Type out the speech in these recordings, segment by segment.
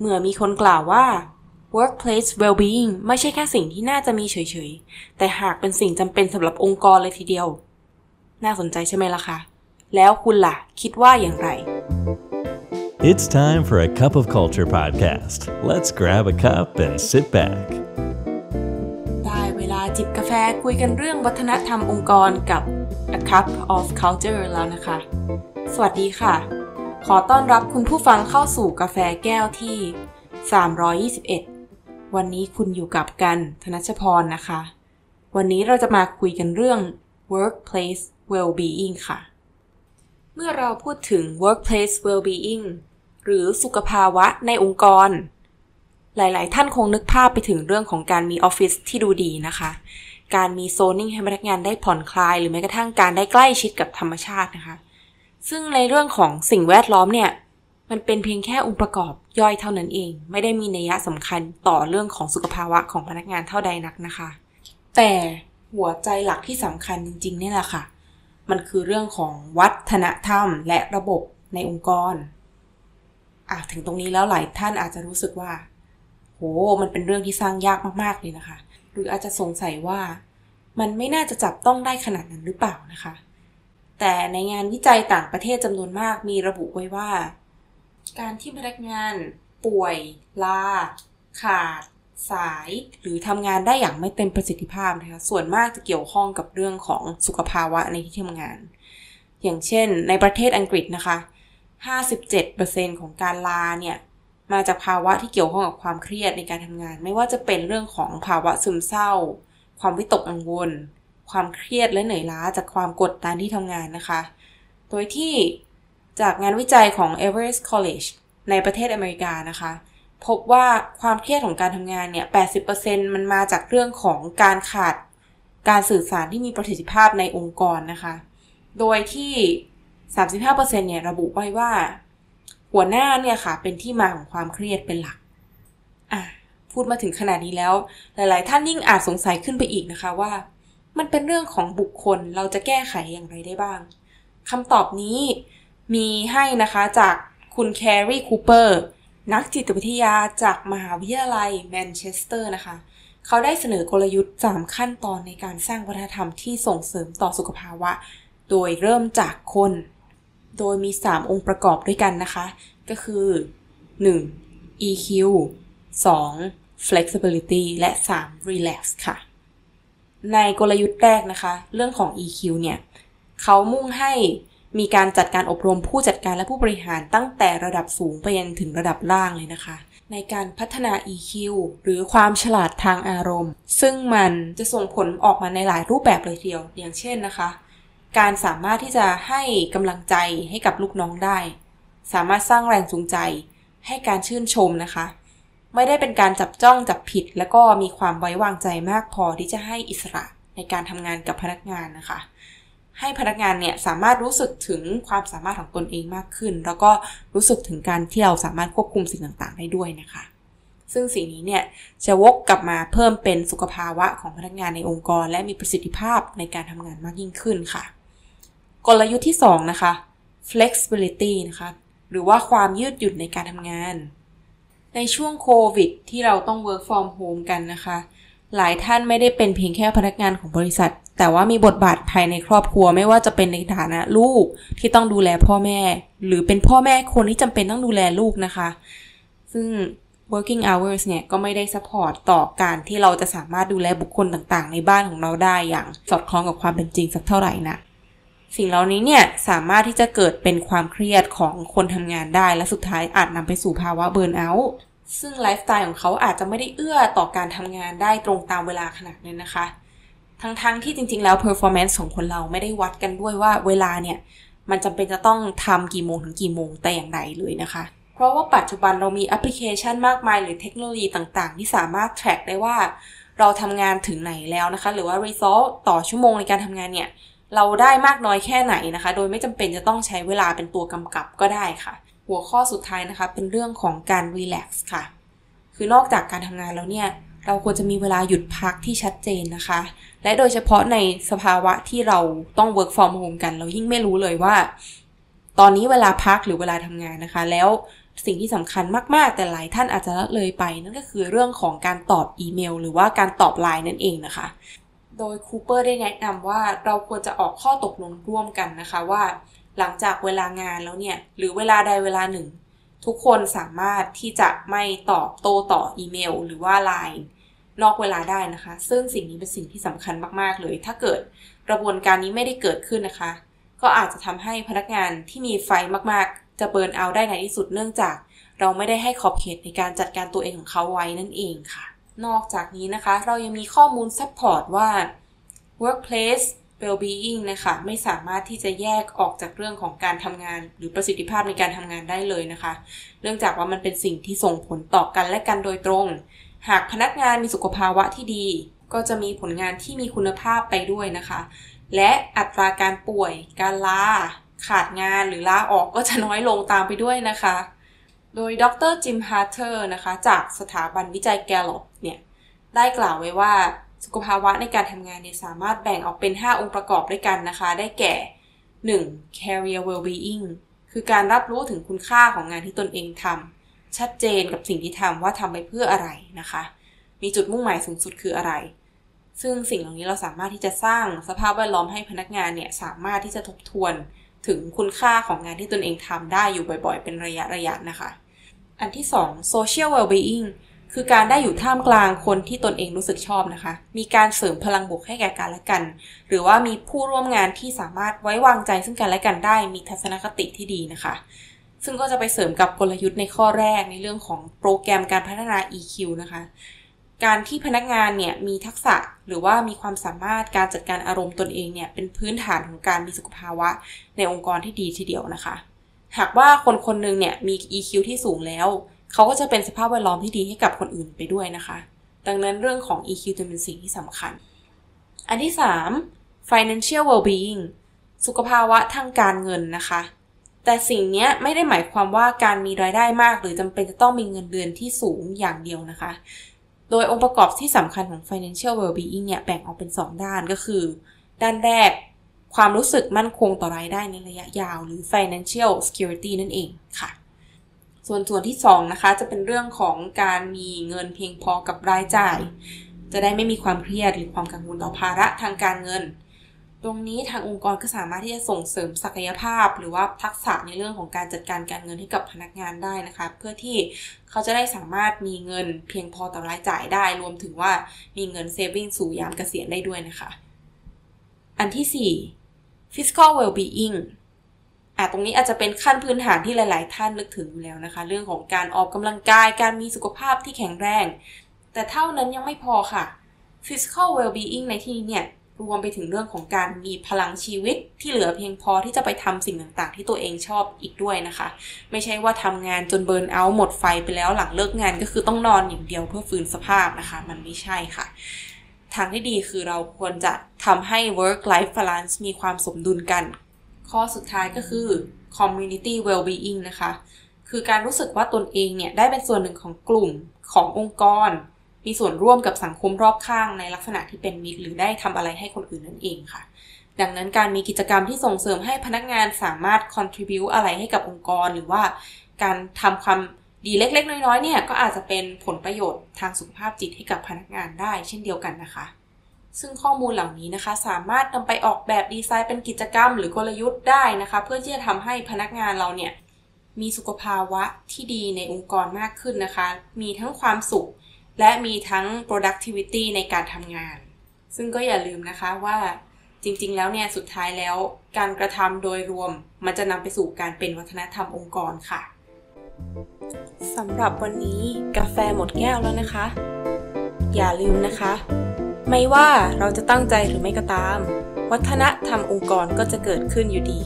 เมื่อมีคนกล่าวว่า workplace well-being ไม่ใช่แค่สิ่งที่น่าจะมีเฉยๆ แต่หากเป็นสิ่งจำเป็นสำหรับองค์กรเลยทีเดียว น่าสนใจใช่ไหมล่ะคะ แล้วคุณล่ะ คิดว่าอย่างไร It's time for a cup of culture podcast. Let's grab a cup and sit back. ได้เวลาจิบกาแฟคุยกันเรื่องวัฒนธรรมองค์กรกับ A Cup of Culture แล้วนะคะ สวัสดีค่ะ ขอต้อนรับคุณผู้ฟังเข้าสู่กาแฟแก้วที่ 321 วันนี้คุณอยู่กับกันธนชพรนะคะ วันนี้เราจะมาคุยกันเรื่อง workplace well-being ค่ะ เมื่อเราพูดถึง workplace well-being หรือสุขภาวะในองค์กร หลาย ๆ ท่านคงนึกภาพไปถึงเรื่องของการมีออฟฟิศที่ดูดีนะคะ การมีโซนิ่งให้พนักงานได้ผ่อนคลาย หรือแม้กระทั่งการได้ใกล้ชิดกับธรรมชาตินะคะ ซึ่งในเรื่องของสิ่งแวดล้อมเนี่ย มันเป็นเพียงแค่องค์ประกอบย่อยเท่านั้นเอง ไม่ได้มีนัยสำคัญต่อเรื่องของสุขภาวะของพนักงานเท่าใดนักนะคะ แต่หัวใจหลักที่สำคัญจริงๆเนี่ยแหละค่ะ มันคือเรื่องของวัฒนธรรมและระบบในองค์กรอะถึงตรงนี้แล้วหลายท่านอาจจะรู้สึกว่า โห มันเป็นเรื่องที่สร้างยากมากๆเลยนะคะ หรืออาจจะสงสัยว่า มันไม่น่าจะจับต้องได้ขนาดนั้นหรือเปล่านะคะ แต่ในงานวิจัยต่างประเทศจำนวนมากมีระบุไว้ว่า การที่พนักงาน ป่วย ลา ขาด สาย หรือทำงานได้อย่างไม่เต็มประสิทธิภาพนะคะส่วนมากจะเกี่ยวข้องกับเรื่องของสุขภาวะในที่ทำงาน อย่างเช่น ในประเทศอังกฤษนะคะ 57%ของการลาเนี่ยมาจากภาวะที่เกี่ยวข้องกับความเครียดในการทำงาน ไม่ว่าจะเป็นเรื่องของภาวะซึมเศร้า ความวิตกกังวล ความเครียดและเหนื่อยล้าจากความกดดันที่ทำงานนะคะ โดยที่จากงานวิจัยของ Everest College ในประเทศอเมริกานะคะ พบว่าความเครียดของการทำงานเนี่ย 80%มันมาจากเรื่องของการขาดการสื่อสารที่มีประสิทธิภาพในองค์กรนะคะ โดยที่ 35%เนี่ยระบุไว้ว่า หัวหน้าเนี่ยค่ะ เป็นที่มาของความเครียดเป็นหลัก อะ พูดมาถึงขนาดนี้แล้ว หลาย ๆ ท่านยิ่งอาจสงสัยขึ้นไปอีกนะคะว่า มันเป็นเรื่องของบุคคลเราจะแก้ไขอย่างไรได้บ้างคำตอบนี้มีให้นะคะจากคุณ Cary Cooper นักจิตวิทยาจากมหาวิทยาลัยแมนเชสเตอร์นะคะ เขาได้เสนอกลยุทธ์ 3 ขั้นตอนในการสร้างวัฒนธรรมที่ส่งเสริมต่อสุขภาวะ โดยเริ่มจากคน โดยมี 3 องค์ประกอบด้วยกันนะคะ ก็คือ 1. EQ 2. flexibility และ 3. relax ค่ะ ในกลยุทธ์แรกนะคะ เรื่องของ EQ เนี่ยเขามุ่งให้มีการจัดการอบรมผู้จัดการและผู้บริหารตั้งแต่ระดับสูงไปยันถึงระดับล่างเลยนะคะ ในการพัฒนา EQ หรือความฉลาดทางอารมณ์ ซึ่งมันจะส่งผลออกมาในหลายรูปแบบเลยทีเดียว อย่างเช่นนะคะ การสามารถที่จะให้กำลังใจให้กับลูกน้องได้ สามารถสร้างแรงจูงใจให้การชื่นชมนะคะ ไม่ได้เป็นการจับจ้องจับผิด แล้วก็มีความไว้วางใจมากพอที่จะให้อิสระในการทำงานกับพนักงานนะคะ ให้พนักงานเนี่ยสามารถรู้สึกถึงความสามารถของตนเองมากขึ้น แล้วก็รู้สึกถึงการที่เราสามารถควบคุมสิ่งต่างๆ ได้ด้วยนะคะ ซึ่งสิ่งนี้เนี่ยจะวกกลับมาเพิ่มเป็นสุขภาวะของพนักงานในองค์กร และมีประสิทธิภาพในการทำงานมากยิ่งขึ้นค่ะ กลยุทธ์ที่ 2 นะคะ flexibility นะคะหรือว่าความยืดหยุ่นในการทำงาน ในช่วงโควิดที่เราต้อง work from home กันนะคะ หลายท่านไม่ได้เป็นเพียงแค่พนักงานของบริษัท แต่ว่ามีบทบาทภายในครอบครัวไม่ว่าจะเป็นในฐานะลูกที่ต้องดูแลพ่อแม่ หรือเป็นพ่อแม่คนที่จำเป็นต้องดูแลลูกนะคะ ซึ่ง working hours เนี่ยก็ไม่ได้ support ต่อการที่เราจะสามารถดูแลบุคคลต่างๆ ในบ้านของเราได้อย่างสอดคล้องกับความเป็นจริงสักเท่าไหร่นะ สิ่งเหล่านี้เนี่ยสามารถที่จะเกิดเป็นความเครียดของคนทำงานได้ และสุดท้ายอาจนำไปสู่ภาวะเบิร์นเอาท์ซึ่งไลฟ์สไตล์ของเขาอาจจะไม่ได้เอื้อต่อการทำงานได้ตรงตามเวลาขนาดนั้นนะคะ ทั้งๆทที่จริง ๆ แล้ว performance ของคนเราไม่ได้วัดกันด้วยว่าเวลาเนี่ยมันจำเป็นจะต้องทำกี่โมงถึงกี่โมงแต่อย่างใดเลยนะคะ เพราะว่าปัจจุบันเรามีแอปพลิเคชันมากมาย หรือเทคโนโลยีต่างๆ ที่สามารถ track ได้ว่า เราทำงานถึงไหนแล้วนะคะ หรือว่า result ต่อชั่วโมงในการทำงานเนี่ย เราได้มากน้อยแค่ไหนนะคะ โดยไม่จำเป็นจะต้องใช้เวลาเป็นตัวกำกับก็ได้ค่ะ หัวข้อสุดท้ายนะคะ เป็นเรื่องของการ relax ค่ะ คือนอกจากการทำงานแล้วเนี่ยเราควรจะมีเวลาหยุดพักที่ชัดเจนนะคะ และโดยเฉพาะในสภาวะที่เราต้อง work from home กัน เรายิ่งไม่รู้เลยว่า ตอนนี้เวลาพักหรือเวลาทำงานนะคะ แล้วสิ่งที่สำคัญมาก ๆ แต่หลายท่านอาจจะละเลยไป นั่นก็คือเรื่องของการตอบอีเมล หรือว่าการตอบไลน์นั่นเองนะคะ โดยคูเปอร์ได้แนะนำว่าเราควรจะออกข้อตกลงร่วมกันนะคะว่า หลังจากเวลางานแล้วเนี่ย หรือเวลาใดเวลาหนึ่ง ทุกคนสามารถที่จะไม่ตอบโต้ต่ออีเมล หรือว่าไลน์นอกเวลาได้นะคะ ซึ่งสิ่งนี้เป็นสิ่งที่สำคัญมากๆเลย ถ้าเกิดกระบวนการนี้ไม่ได้เกิดขึ้นนะคะ ก็อาจจะทำให้พนักงานที่มีไฟมากๆ จะเบิร์นเอาได้ในที่สุดเนื่องจาก เราไม่ได้ให้ขอบเขตในการจัดการตัวเองของเขาไว้นั่นเองค่ะ นอกจากนี้นะคะ เรายังมีข้อมูล support ว่า workplace well-being นะคะไม่สามารถที่จะแยกออกจากเรื่องของการทำงาน หรือประสิทธิภาพในการทำงานได้เลยนะคะ เนื่องจากว่ามันเป็นสิ่งที่ส่งผลต่อกันและกันโดยตรง หากพนักงานมีสุขภาวะที่ดี ก็จะมีผลงานที่มีคุณภาพไปด้วยนะคะ และอัตราการป่วย การลา ขาดงานหรือลาออกก็จะน้อยลงตามไปด้วยนะคะ โดยดร Jim Harter นะคะ จากสถาบันวิจัย Gallup ได้กล่าวไว้ว่าสุขภาวะในการทำงานเนี่ยสามารถแบ่งออกเป็น 5 องค์ประกอบด้วยกันนะคะ ได้แก่ 1. career well-being คือการรับรู้ถึงคุณค่าของงานที่ตนเองทำชัดเจนกับสิ่งที่ทำว่าทำไปเพื่ออะไรนะคะ มีจุดมุ่งหมายสูงสุดคืออะไร ซึ่งสิ่งเหล่านี้เราสามารถที่จะสร้างสภาพแวดล้อมให้พนักงานเนี่ยสามารถที่จะทบทวนถึงคุณค่าของงานที่ตนเองทำได้อยู่บ่อยๆ เป็นระยะระยะนะคะ อันที่ 2 social well-being คือการได้อยู่ท่ามกลางคนที่ตนเองรู้สึกชอบนะคะ มีการเสริมพลังบวกให้แก่กันและกัน หรือว่ามีผู้ร่วมงานที่สามารถไว้วางใจซึ่งกันและกันได้ มีทัศนคติที่ดีนะคะ ซึ่งก็จะไปเสริมกับกลยุทธ์ในข้อแรกในเรื่องของโปรแกรมการพัฒนา EQ นะคะ การที่พนักงานเนี่ยมีทักษะหรือว่ามีความสามารถการจัดการอารมณ์ตนเองเนี่ยเป็นพื้นฐานของการมีสุขภาวะ ในองค์กรที่ดีทีเดียวนะคะ หากว่าคนคนหนึ่งเนี่ยมี EQ ที่สูงแล้ว เขาก็จะเป็นสภาพแวดล้อมที่ดีให้กับคนอื่นไปด้วยนะคะ ดังนั้นเรื่องของ EQ จะเป็นสิ่งที่สำคัญ อันที่ 3 financial well-being สุขภาวะทางการเงินนะคะ แต่สิ่งนี้ไม่ได้หมายความว่าการมีรายได้มาก หรือจำเป็นจะต้องมีเงินเดือนที่สูงอย่างเดียวนะคะ โดยองค์ประกอบที่สำคัญของ financial well-being เนี่ยแบ่งออกเป็น 2 ด้านก็คือ ด้านแรกความรู้สึกมั่นคงต่อรายได้ในระยะยาว หรือ financial security นั่นเองค่ะ ส่วนส่วนที่2นะคะจะเป็นเรื่องของการมีเงินเพียงพอกับรายจ่าย จะได้ไม่มีความเครียดหรือความกังวลต่อภาระทางการเงิน ตรงนี้ทางองค์กรก็สามารถที่จะส่งเสริมศักยภาพ หรือว่าทักษะในเรื่องของการจัดการการเงินให้กับพนักงานได้นะคะ เพื่อที่เขาจะได้สามารถมีเงินเพียงพอต่อรายจ่ายได้ รวมถึงว่ามีเงินเซฟวิ่งสู่ยามเกษียณได้ด้วยนะคะ อันที่ 4 fiscal well-being อะตรงนี้อาจจะเป็นขั้นพื้นฐานที่หลาย ๆ ท่านนึกถึงอยู่แล้วนะคะ เรื่องของการออกกำลังกาย การมีสุขภาพที่แข็งแรง แต่เท่านั้นยังไม่พอค่ะ physical well-being ในที่นี้เนี่ยรวมไปถึงเรื่องของการมีพลังชีวิตที่เหลือเพียงพอที่จะไปทำสิ่งต่างๆ ที่ตัวเองชอบอีกด้วยนะคะ ไม่ใช่ว่าทำงานจนเบิร์นเอาท์หมดไฟไปแล้วหลังเลิกงานก็คือต้องนอนอย่างเดียวเพื่อฟื้นสภาพนะคะ มันไม่ใช่ค่ะ ทางที่ดีคือเราควรจะทำให้ work life balance มีความสมดุลกัน ข้อสุดท้ายก็คือ community well-being นะคะ คือการรู้สึกว่าตนเองเนี่ยได้เป็นส่วนหนึ่งของกลุ่มขององค์กร มีส่วนร่วมกับสังคมรอบข้างในลักษณะที่เป็นมิตรหรือได้ทำอะไรให้คนอื่นนั่นเองค่ะ ดังนั้นการมีกิจกรรมที่ส่งเสริมให้พนักงานสามารถ contribu อะไรให้กับองค์กร หรือว่าการทำความดีเล็ก ๆ น้อยๆเนี่ยก็อาจจะเป็นผลประโยชน์ทางสุขภาพจิตให้กับพนักงานได้เช่นเดียวกันนะคะ ซึ่งข้อมูลเหล่านี้นะคะ สามารถนำไปออกแบบดีไซน์เป็นกิจกรรม หรือกลยุทธ์ได้นะคะ เพื่อที่จะทำให้พนักงานเราเนี่ยมีสุขภาวะที่ดีในองค์กรมากขึ้นนะคะ มีทั้งความสุข และมีทั้ง productivity ในการทำงาน ซึ่งก็อย่าลืมนะคะว่าจริงๆ แล้วเนี่ยสุดท้ายแล้วการกระทำโดยรวม มันจะนำไปสู่การเป็นวัฒนธรรมองค์กรค่ะสำหรับวันนี้กาแฟหมดแก้วแล้วนะคะ อย่าลืมนะคะ ไม่ว่าเราจะตั้งใจหรือไม่ก็ตาม วัฒนธรรมองค์กรก็จะเกิดขึ้นอยู่ดี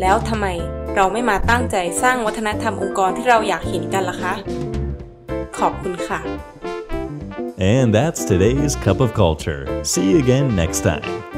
แล้วทำไมเราไม่มาตั้งใจสร้างวัฒนธรรมองค์กรที่เราอยากเห็นกันล่ะคะ ขอบคุณค่ะ And that's today's Cup of Culture. See you again next time.